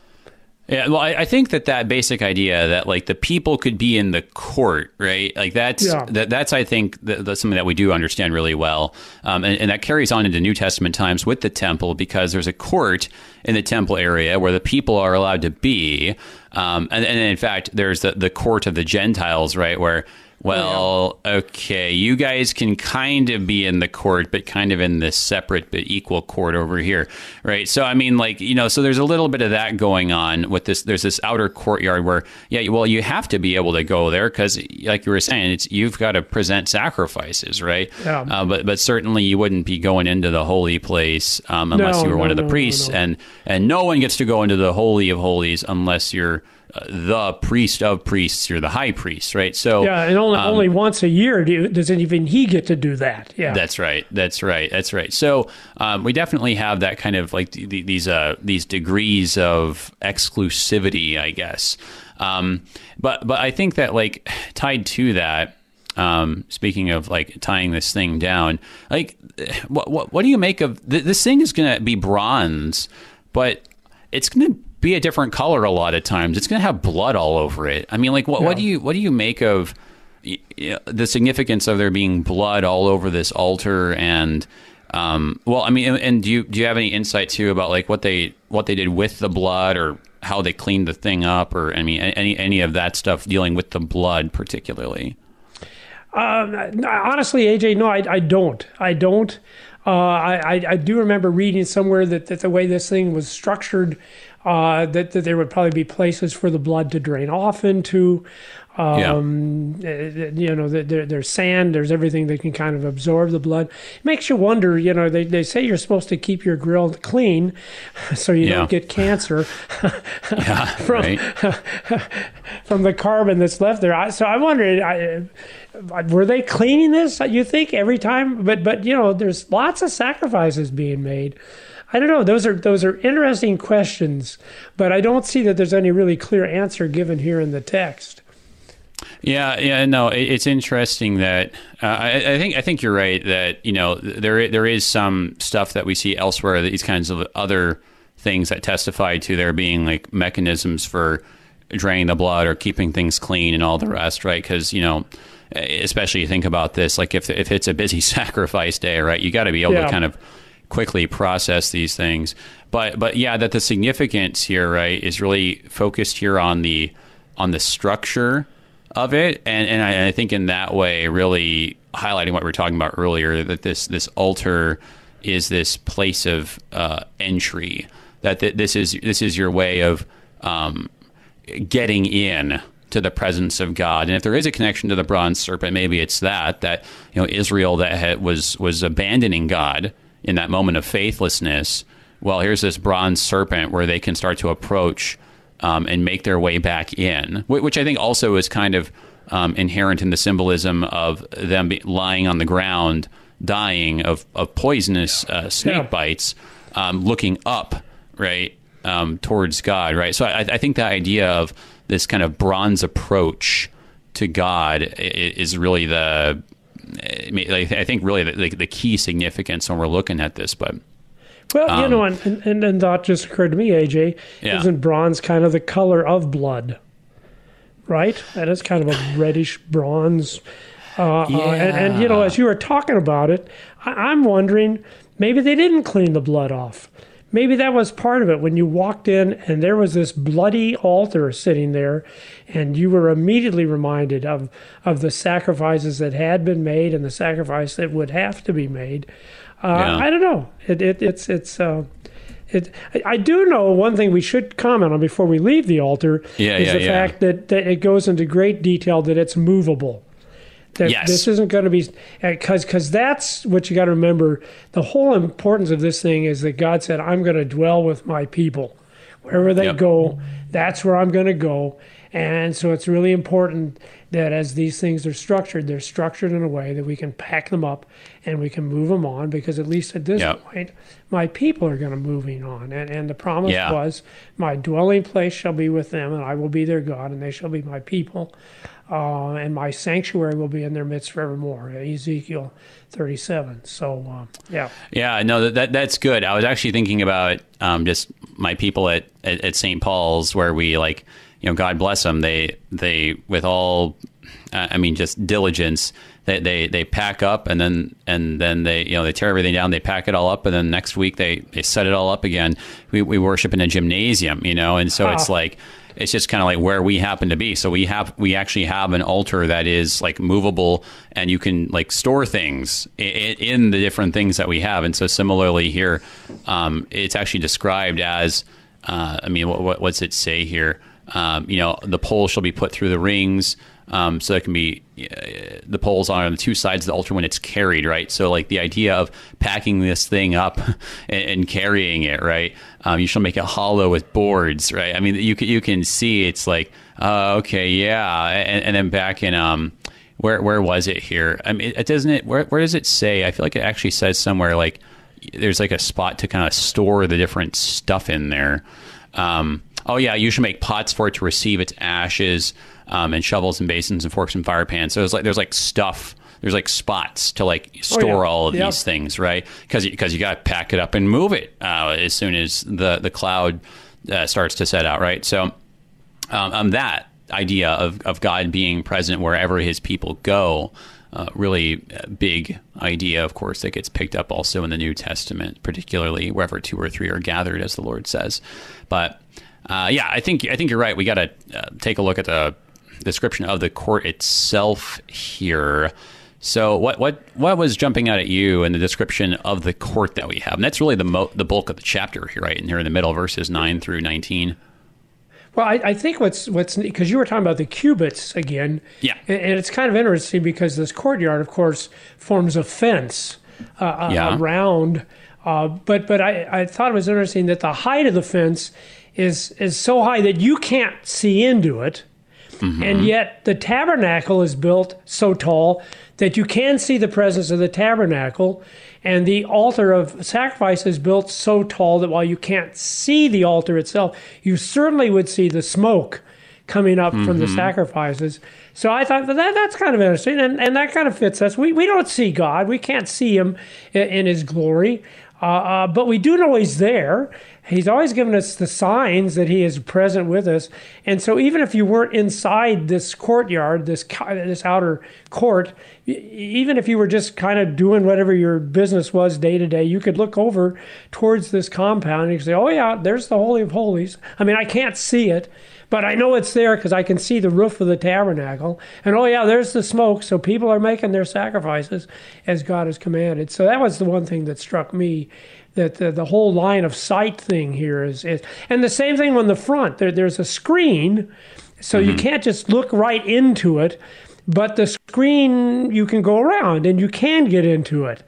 Yeah, well, I, I think that that basic idea that like the people could be in the court, right? Like that's Yeah. that, that's I think that, that's something that we do understand really well, um, and, and that carries on into New Testament times with the temple because there's a court in the temple area where the people are allowed to be, um, and, and in fact, there's the the court of the Gentiles, right? Where well, okay, you guys can kind of be in the court, but kind of in this separate but equal court over here, right? So, I mean, like, you know, so there's a little bit of that going on with this. There's this outer courtyard where, yeah, well, you have to be able to go there because, like you were saying, it's you've got to present sacrifices, right? Yeah. Uh, but but certainly you wouldn't be going into the holy place um, unless No, you were one of the no, no, priests, no. and and no one gets to go into the holy of holies unless you're the priest of priests. You're the high priest, right? So Yeah, and only um, only once a year do, doesn't even he get to do that. Yeah, That's right. That's right. That's right. So um, we definitely have that kind of like th- th- these uh, these degrees of exclusivity, I guess. Um, but but I think that like tied to that. Um, speaking of like tying this thing down, like what what, what do you make of th- this thing is going to be bronze, but it's going to be a different color a lot of times. It's going to have blood all over it. I mean, like what, what do you what do you make of the significance of there being blood all over this altar and um, well, I mean, and, and do you do you have any insight too about like what they what they did with the blood or how they cleaned the thing up or I mean any any of that stuff dealing with the blood particularly? Um, honestly, AJ, no, I, I don't. I don't. Uh, I, I do remember reading somewhere that, that the way this thing was structured, uh, that, that there would probably be places for the blood to drain off into. Um, yeah. You know, there, there's sand, there's everything that can kind of absorb the blood. It makes you wonder, you know, they, they say you're supposed to keep your grill clean so you yeah. don't get cancer yeah, from, from the carbon that's left there. So I wondered, I, were they cleaning this, you think, every time? But, but you know, there's lots of sacrifices being made. I don't know. Those are those are interesting questions, but I don't see that there's any really clear answer given here in the text. Yeah, yeah, no, it's interesting that uh, I, I, think I think you're right that you know there there is some stuff that we see elsewhere these kinds of other things that testify to there being like mechanisms for draining the blood or keeping things clean and all the rest, right? Because you know, especially you think about this, like if if it's a busy sacrifice day, right? You got to be able yeah. to kind of quickly process these things. But but yeah, that the significance here, right, is really focused here on the on the structure of it, and and I, and I think in that way, really highlighting what we were talking about earlier, that this this altar is this place of uh, entry. That th- this is this is your way of um, getting in to the presence of God. And if there is a connection to the bronze serpent, maybe it's that that you know Israel that had, was was abandoning God in that moment of faithlessness. Well, here's this bronze serpent where they can start to approach um, and make their way back in, which I think also is kind of um, inherent in the symbolism of them be, lying on the ground, dying of, of poisonous uh, snake yeah. bites, um, looking up, right, um, towards God, right? So I, I, think the idea of this kind of bronze approach to God is really the, I think, really the, the key significance when we're looking at this, but. Well, um, you know, and, and, and that just occurred to me, AJ. Yeah. Isn't bronze kind of the color of blood? Right? That is kind of a reddish bronze. Uh, yeah. uh, and, and, you know, as you were talking about it, I, I'm wondering maybe they didn't clean the blood off. Maybe that was part of it when you walked in and there was this bloody altar sitting there, and you were immediately reminded of, of the sacrifices that had been made and the sacrifice that would have to be made. Uh, yeah. I don't know. It, it, it's it's. Uh, it, I do know one thing we should comment on before we leave the altar yeah, is yeah, the fact that, that it goes into great detail that it's movable. That yes. this isn't going to be uh, because because that's what you got to remember. The whole importance of this thing is that God said, "I'm going to dwell with my people, wherever they yep. go. That's where I'm going to go." And so it's really important that as these things are structured, they're structured in a way that we can pack them up and we can move them on because at least at this yep. point, my people are going to moving on. And, and the promise yeah. was, my dwelling place shall be with them, and I will be their God, and they shall be my people. Uh, and my sanctuary will be in their midst forevermore. Ezekiel 37. So, uh, yeah. Yeah, no, that, that, that's good. I was actually thinking about um, just my people at, at, at St. Paul's where we like – you know, God bless them. They they with all, uh, I mean, just diligence. They, they they pack up and then and then they you know they tear everything down. They pack it all up and then next week they they set it all up again. We we worship in a gymnasium, you know, and so it's like it's just kind of like where we happen to be. So we have we actually have an altar that is like movable, and you can like store things in, in the different things that we have. And so similarly here, um, it's actually described as. Uh, I mean, what, what, what's it say here? Um, you know, the pole shall be put through the rings. Um, so it can be uh, the poles on the two sides of the altar when it's carried, right? So like the idea of packing this thing up and, and carrying it, right? Um, you shall make it hollow with boards, right? I mean, you can you can see it's like, uh, okay, yeah, and, and, then back in um, where where was it here? I mean, it doesn't it. Where where does it say? I feel like it actually says somewhere like there's like a spot to kind of store the different stuff in there. Um, oh yeah, you should make pots for it to receive its ashes, um, and shovels and basins and forks and fire pans. So it's like there's like stuff. There's like spots to like store yeah. all of Yep. these things, right? Because because you got to pack it up and move it uh, as soon as the the cloud uh, starts to set out, right? So um, um, that idea of, of God being present wherever his people go, uh, really uh, big idea, of course, that gets picked up also in the New Testament, particularly wherever two or three are gathered, as the Lord says. But uh, yeah, I think I think you're right. We got to uh, take a look at the description of the court itself here. So what what what was jumping out at you in the description of the court that we have? And that's really the mo- the bulk of the chapter here, right? And here in the middle, verses nine through nineteen. Well, I, I think what's what's because you were talking about the cubits again. Yeah. And, and it's kind of interesting because this courtyard, of course, forms a fence uh, uh, Yeah. around. Uh, but but I, I thought it was interesting that the height of the fence is is so high that you can't see into it. And yet the tabernacle is built so tall that you can see the presence of the tabernacle. And the altar of sacrifice is built so tall that while you can't see the altar itself, you certainly would see the smoke coming up from the sacrifices. So I thought that that's kind of interesting, and, and that kind of fits us. We, we don't see God, we can't see Him in, in His glory, uh, uh, but we do know He's there. He's always given us the signs that He is present with us. And so even if you weren't inside this courtyard, this this outer court, even if you were just kind of doing whatever your business was day to day, you could look over towards this compound and you say, "Oh yeah, there's the Holy of Holies." I mean, I can't see it, but I know it's there because I can see the roof of the tabernacle. And oh yeah, there's the smoke. So people are making their sacrifices as God has commanded. So that was the one thing that struck me. That the, the whole line of sight thing here is, is and the same thing on the front. There, there's a screen, so you can't just look right into it, but the screen you can go around and you can get into it.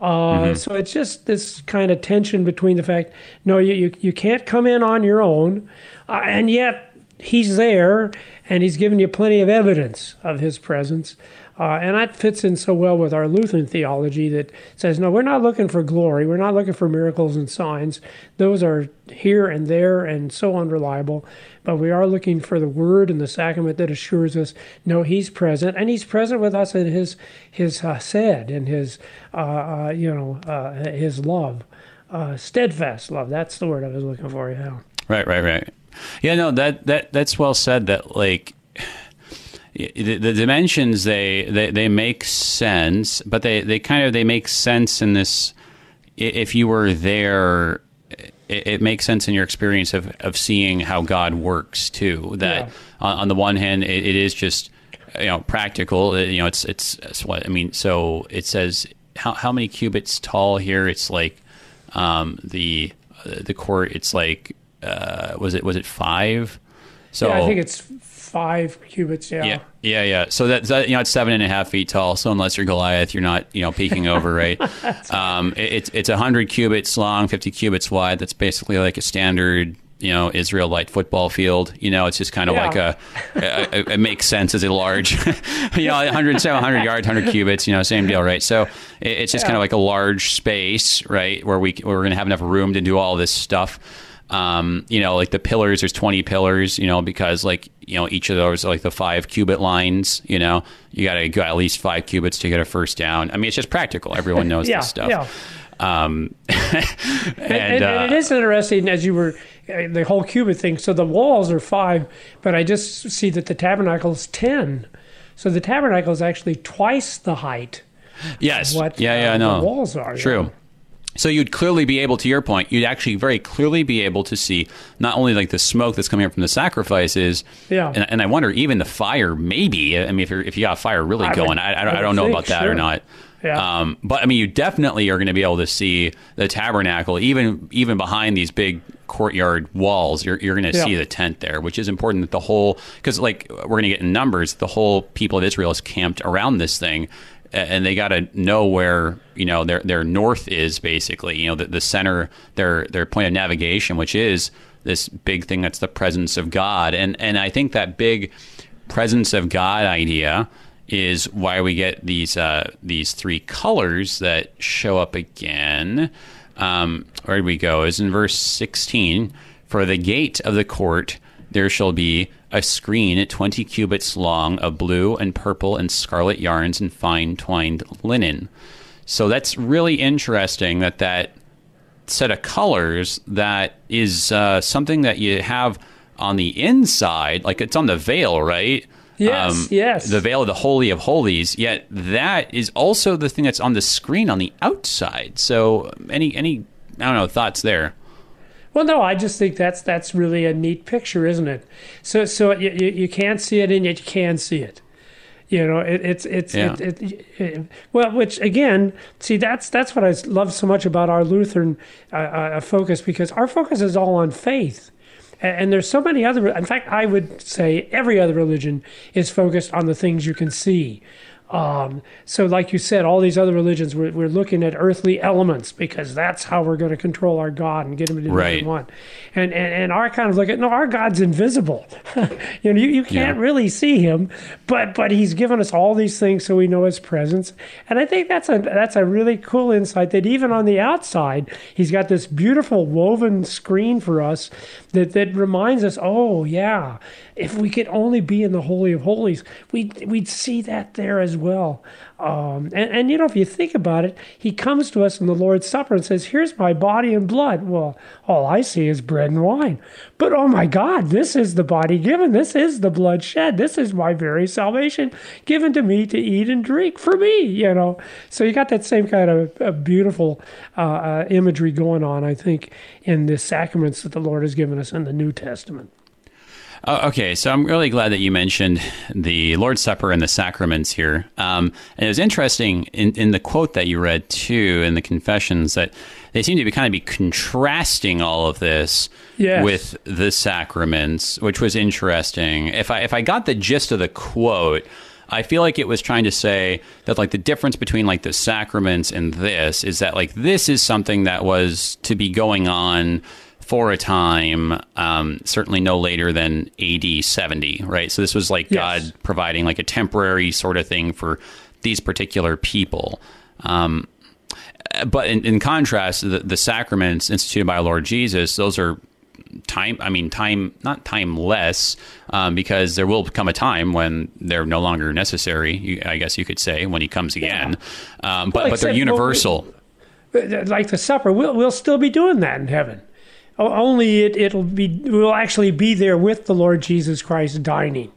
Uh, So it's just this kind of tension between the fact, no, you, you, you can't come in on your own, uh, and yet he's there and he's given you plenty of evidence of his presence. Uh, and that fits in so well with our Lutheran theology that says, no, we're not looking for glory. We're not looking for miracles and signs. Those are here and there and so unreliable. But we are looking for the word and the sacrament that assures us, no, he's present. And he's present with us in his, his uh, said and his, uh, uh, you know, uh, his love. Uh, steadfast love. That's the word I was looking for, yeah. Right, right, right. Yeah, no, that that that's well said. That like the, the dimensions they, they they make sense, but they they kind of they make sense in this. If you were there, it, it makes sense in your experience of of seeing how God works too. That Yeah. on, on the one hand, it, it is just you know practical. Uh, You know, it's, it's it's what I mean. So it says how how many cubits tall here? It's like um, the the court. It's like uh, was it was it five? So yeah, I think it's five cubits, yeah. yeah, yeah, yeah. So that, that you know, it's seven and a half feet tall. So unless you're Goliath, you're not you know peeking over, right? um, it, it's it's hundred cubits long, fifty cubits wide. That's basically like a standard you know Israelite football field. You know, it's just kind of Yeah. like a, a, a- it makes sense as a large, you know, 100, 100 yards, 100 cubits. You know, same deal, right? So it, it's just kind of like a large space, right, where we where we're going to have enough room to do all this stuff. Um, you know, like the pillars, there's 20 pillars, you know, because like, you know, each of those are like the five cubit lines, you know, you got to go at least five cubits to get a first down. I mean, it's just practical. Everyone knows Yeah, this stuff. yeah. Um, and, And, uh, and it is interesting as you were uh, the whole cubit thing. So the walls are five, but I just see that the tabernacle is ten. So the tabernacle is actually twice the height. yes. What yeah, yeah, uh, no. the walls are. True. So you'd clearly be able, to your point, you'd actually very clearly be able to see not only like the smoke that's coming up from the sacrifices, Yeah. and, and I wonder even the fire. Maybe I mean, if you're, if you got fire really I would- going, I, I, don't- I don't would know think, about that sure. or not. Yeah. Um, but I mean, you definitely are going to be able to see the tabernacle, even even behind these big courtyard walls. You're you're going to Yeah. see the tent there, which is important that the whole because like we're going to get in numbers. The whole people of Israel is camped around this thing, and they got to know where you know their their north is basically. You know, the, the center their their point of navigation, which is this big thing that's the presence of God, and and I think that big presence of God idea is why we get these uh, these three colors that show up again. Um, where did we go? Is in verse sixteen. For the gate of the court there shall be a screen 20 cubits long of blue and purple and scarlet yarns and fine twined linen. So that's really interesting that that set of colors that is uh, something that you have on the inside, like it's on the veil, right? Yes, yes. The veil of the Holy of Holies. Yet that is also the thing that's on the screen on the outside. So any any I don't know thoughts there. Well, no, I just think that's that's really a neat picture, isn't it? So so you, you, can't see it and yet you can see it. You know, it, it's it's Yeah. it, it, it, well, which again, see that's that's what I love so much about our Lutheran uh, uh, focus because our focus is all on faith. And there's so many other. In fact, I would say every other religion is focused on the things you can see. Um, so, like you said, all these other religions, we're, we're looking at earthly elements because that's how we're going to control our God and get him to do what we want. And, and and our kind of look at no, our God's invisible. you know, you, you can't Yeah. really see him, but but he's given us all these things so we know his presence. And I think that's a that's a really cool insight that even on the outside, he's got this beautiful woven screen for us that that reminds us, oh yeah, if we could only be in the holy of holies, we'd we'd see that there as well. Um, and, and you know, if you think about it, he comes to us in the Lord's Supper and says, "Here's my body and blood." Well, all I see is bread and wine. But oh my God, this is the body given. This is the blood shed. This is my very salvation given to me to eat and drink for me. You know, so you got that same kind of uh, beautiful uh, uh, imagery going on. I think in the sacraments that the Lord has given us in the New Testament. Oh, okay, so I'm really glad that you mentioned the Lord's Supper and the sacraments here. Um, and it was interesting in, in the quote that you read too in the confessions that they seem to be kind of be contrasting all of this Yes. with the sacraments, which was interesting. If I if I got the gist of the quote, I feel like it was trying to say that like the difference between like the sacraments and this is that like this is something that was to be going on for a time, um, certainly no later than AD 70, right? So this was like Yes. God providing like a temporary sort of thing for these particular people. Um, but in, in contrast, the, the sacraments instituted by our Lord Jesus, those are time i mean time not timeless um, because there will come a time when they're no longer necessary you, i guess you could say when he comes again um, but, Well, but they're universal like the supper, we'll we'll still be doing that in heaven. Only it it'll be we'll actually be there with the Lord Jesus Christ dining,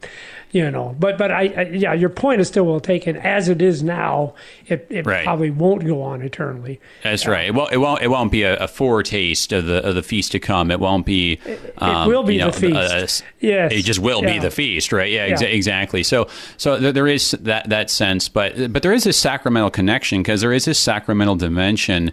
you know. But but I, I yeah, your point is still well taken. As it is now, it, it Right. probably won't go on eternally. That's right. It won't. It won't. It won't be a, a foretaste of the of the feast to come. It won't be. um, will be you know, the feast. a- a- Yes. It just will be the feast, right? Yeah, exa- Yeah. exactly. So, so there, there is that that sense, but but there is this sacramental connection because there is this sacramental dimension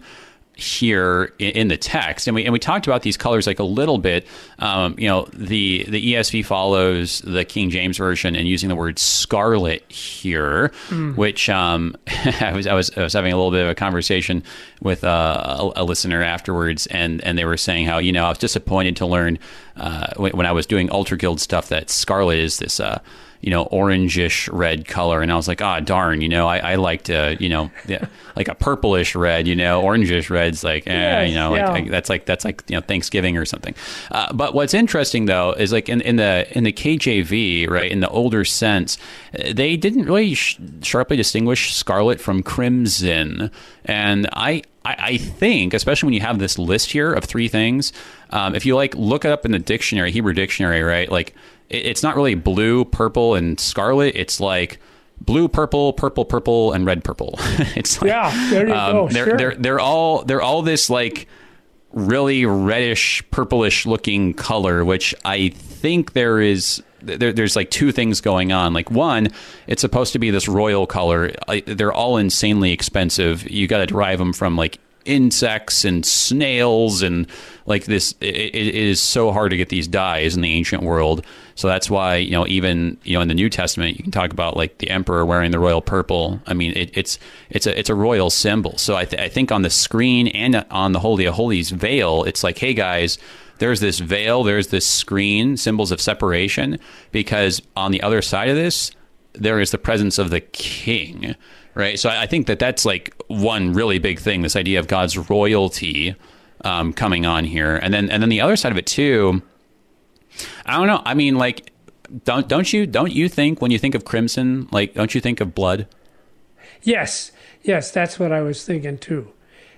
here in, the text, and we and we talked about these colors like a little bit. Um, you know, the the ESV follows the King James version and using the word scarlet here, which um, I was I was I was having a little bit of a conversation with uh, a, a listener afterwards, and and they were saying how you know I was disappointed to learn uh, when, when I was doing Altar Guild stuff that scarlet is this. Uh, you know, orangish red color. And I was like, ah, darn, you know, I, I like to, you know, like a purplish red, you know, orangish red's like, eh, Yes, you know, like yeah. I- that's like, that's like, you know, Thanksgiving or something. Uh, but what's interesting though, is like in, in the, in the KJV, right, in the older sense, uh, they didn't really sh- sharply distinguish scarlet from crimson. And I, I I think, especially when you have this list here of three things, um, if you like look it up in the dictionary, Hebrew dictionary, right? Like it's not really blue, purple, and scarlet. It's like blue, purple, purple, purple, and red, purple. it's like, Yeah, there you um, go, They're sure. they're they're all they're all this like really reddish, purplish looking color, which I think there is. There, there's like two things going on. Like one, it's supposed to be this royal color. I, they're all insanely expensive. You got to derive them from like insects and snails and like this. It, it is so hard to get these dyes in the ancient world. So that's why you know even you know in the New Testament you can talk about like the emperor wearing the royal purple. I mean it, it's it's a it's a royal symbol. So I, th- I think on the screen and on the Holy of Holies veil, it's like hey guys, there's this veil, there's this screen, symbols of separation, because on the other side of this, there is the presence of the king, right? So I think that that's like one really big thing this idea of God's royalty um, coming on here, and then and then the other side of it too. I don't know. I mean, like, don't don't you don't you think when you think of crimson, like, don't you think of blood? Yes, yes, that's what I was thinking too.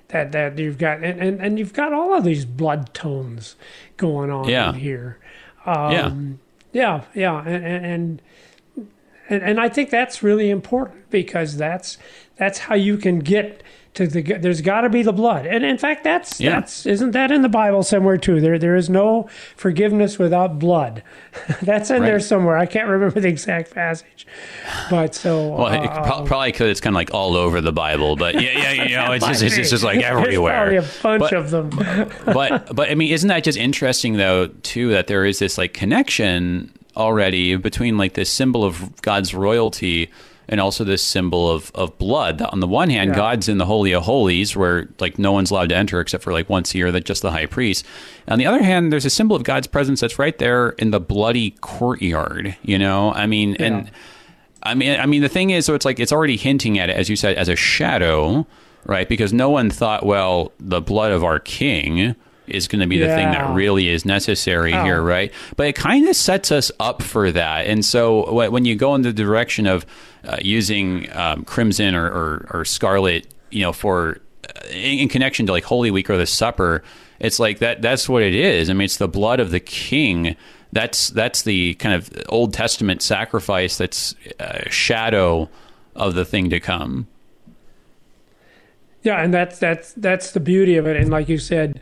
That that you've got and, and, and you've got all of these blood tones going on Yeah. in here. yeah, Um, Yeah, yeah, and and, and and I think that's really important because that's that's how you can get to the. There's got to be the blood, and in fact, that's Yeah. that's isn't that in the Bible somewhere too? There there is no forgiveness without blood. that's in there somewhere. I can't remember the exact passage, but so well, it, uh, pro- probably because it's kind of like all over the Bible, but yeah, yeah, you know, it's just it's, just like everywhere. There's probably a bunch But- of them. but but I mean, isn't that just interesting though too that there is this like connection already between like this symbol of God's royalty and also this symbol of of blood. On the one hand, Yeah. God's in the holy of holies where like no one's allowed to enter except for like once a year, that just the high priest. On the other hand, there's a symbol of God's presence that's right there in the bloody courtyard. You know, I mean, and. I mean, I mean, the thing is, so it's like it's already hinting at it, as you said, as a shadow, right? Because no one thought, well, the blood of our king is going to be the thing that really is necessary Oh. here, right? But it kind of sets us up for that. And so when you go in the direction of uh, using um, crimson or, or, or scarlet, you know, for uh, in, in connection to like Holy Week or the Supper, it's like that. That's what it is. I mean, it's the blood of the king. That's that's the kind of Old Testament sacrifice. That's a shadow of the thing to come. Yeah, and that's that's that's the beauty of it. And like you said,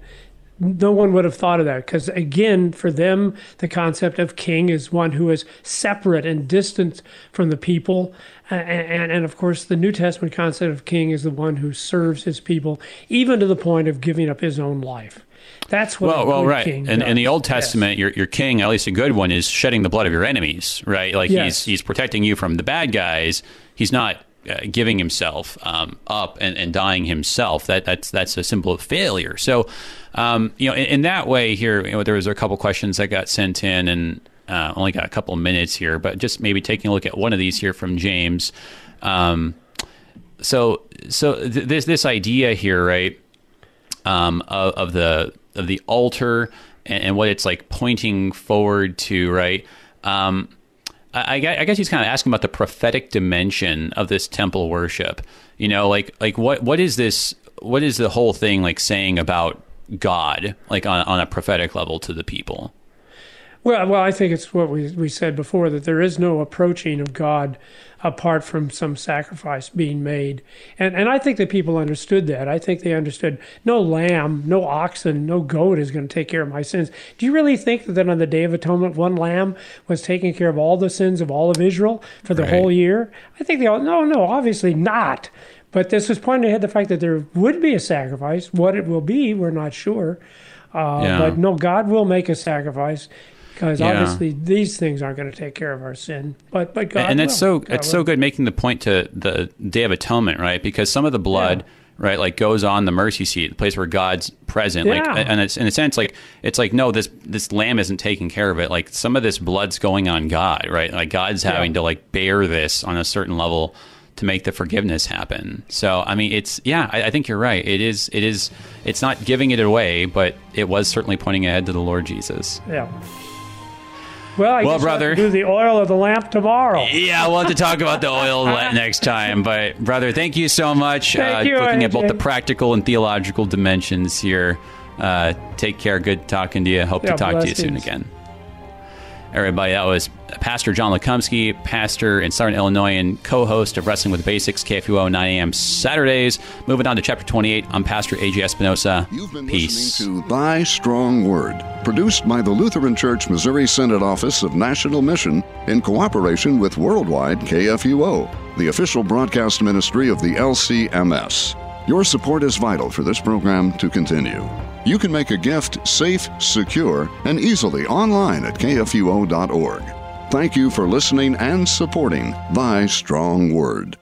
no one would have thought of that because again, for them, the concept of king is one who is separate and distant from the people, and and, and of course, the New Testament concept of king is the one who serves his people, even to the point of giving up his own life. That's what. Well, well, right. King In, in the. Old Yes. Testament, your your king, at least a good one, is shedding the blood of your enemies, right? Like Yes. he's he's protecting you from the bad guys. He's not uh, giving himself um, up and, and dying himself. That that's that's a symbol of failure. So, um, you know, in, in that way, here you know, there was a couple questions that got sent in, and uh, only got a couple minutes here, but just maybe taking a look at one of these here from James. Um, so so th- this this idea here, right? um, of, of the of the altar and, and what it's like pointing forward to, right? I, I I guess he's kind of asking about the prophetic dimension of this temple worship. You know, like like what what is this? What is the whole thing like saying about God, like on on a prophetic level to the people? Well, well, I think it's what we we said before that there is no approaching of God apart from some sacrifice being made, and and I think that people understood that. I think they understood no lamb, no oxen, no goat is going to take care of my sins. Do you really think that on the Day of Atonement, one lamb was taking care of all the sins of all of Israel for the Right. whole year? I think they all no, no, obviously not. But this was pointing ahead the fact that there would be a sacrifice. What it will be, we're not sure. Uh, Yeah. But no, God will make a sacrifice because Yeah. obviously these things aren't going to take care of our sin. But but God and that's will. so God it's will. so good making the point to the Day of Atonement, right? Because some of the blood, right, like goes on the mercy seat, the place where God's present. Like, Yeah. and it's in a sense, like it's like no, this this lamb isn't taking care of it. Like some of this blood's going on God, right? Like God's having to like bear this on a certain level to make the forgiveness happen. So I mean, it's yeah, I, I think you're right. It is it is it's not giving it away, but it was certainly pointing ahead to the Lord Jesus. Yeah. Well, I Well, guess I'll have to brother. do the oil of the lamp tomorrow. Yeah, we'll have to talk about the oil next time. But brother, thank you so much. Thank uh, you, looking at both the practical and theological dimensions here. Uh, take care. Good talking to you. Hope Yeah, to talk to you soon again. Everybody, that was Pastor John Lekumsky, pastor in Southern Illinois and co-host of Wrestling with Basics, KFUO 9 a.m. Saturdays. Moving on to chapter 28, I'm Pastor AJ Espinosa. You've been Peace. listening to Thy Strong Word, produced by the Lutheran Church Missouri Synod Office of National Mission in cooperation with Worldwide KFUO, the official broadcast ministry of the LCMS. Your support is vital for this program to continue. You can make a gift safe, secure, and easily online at kfuo.org. Thank you for listening and supporting Thy Strong Word.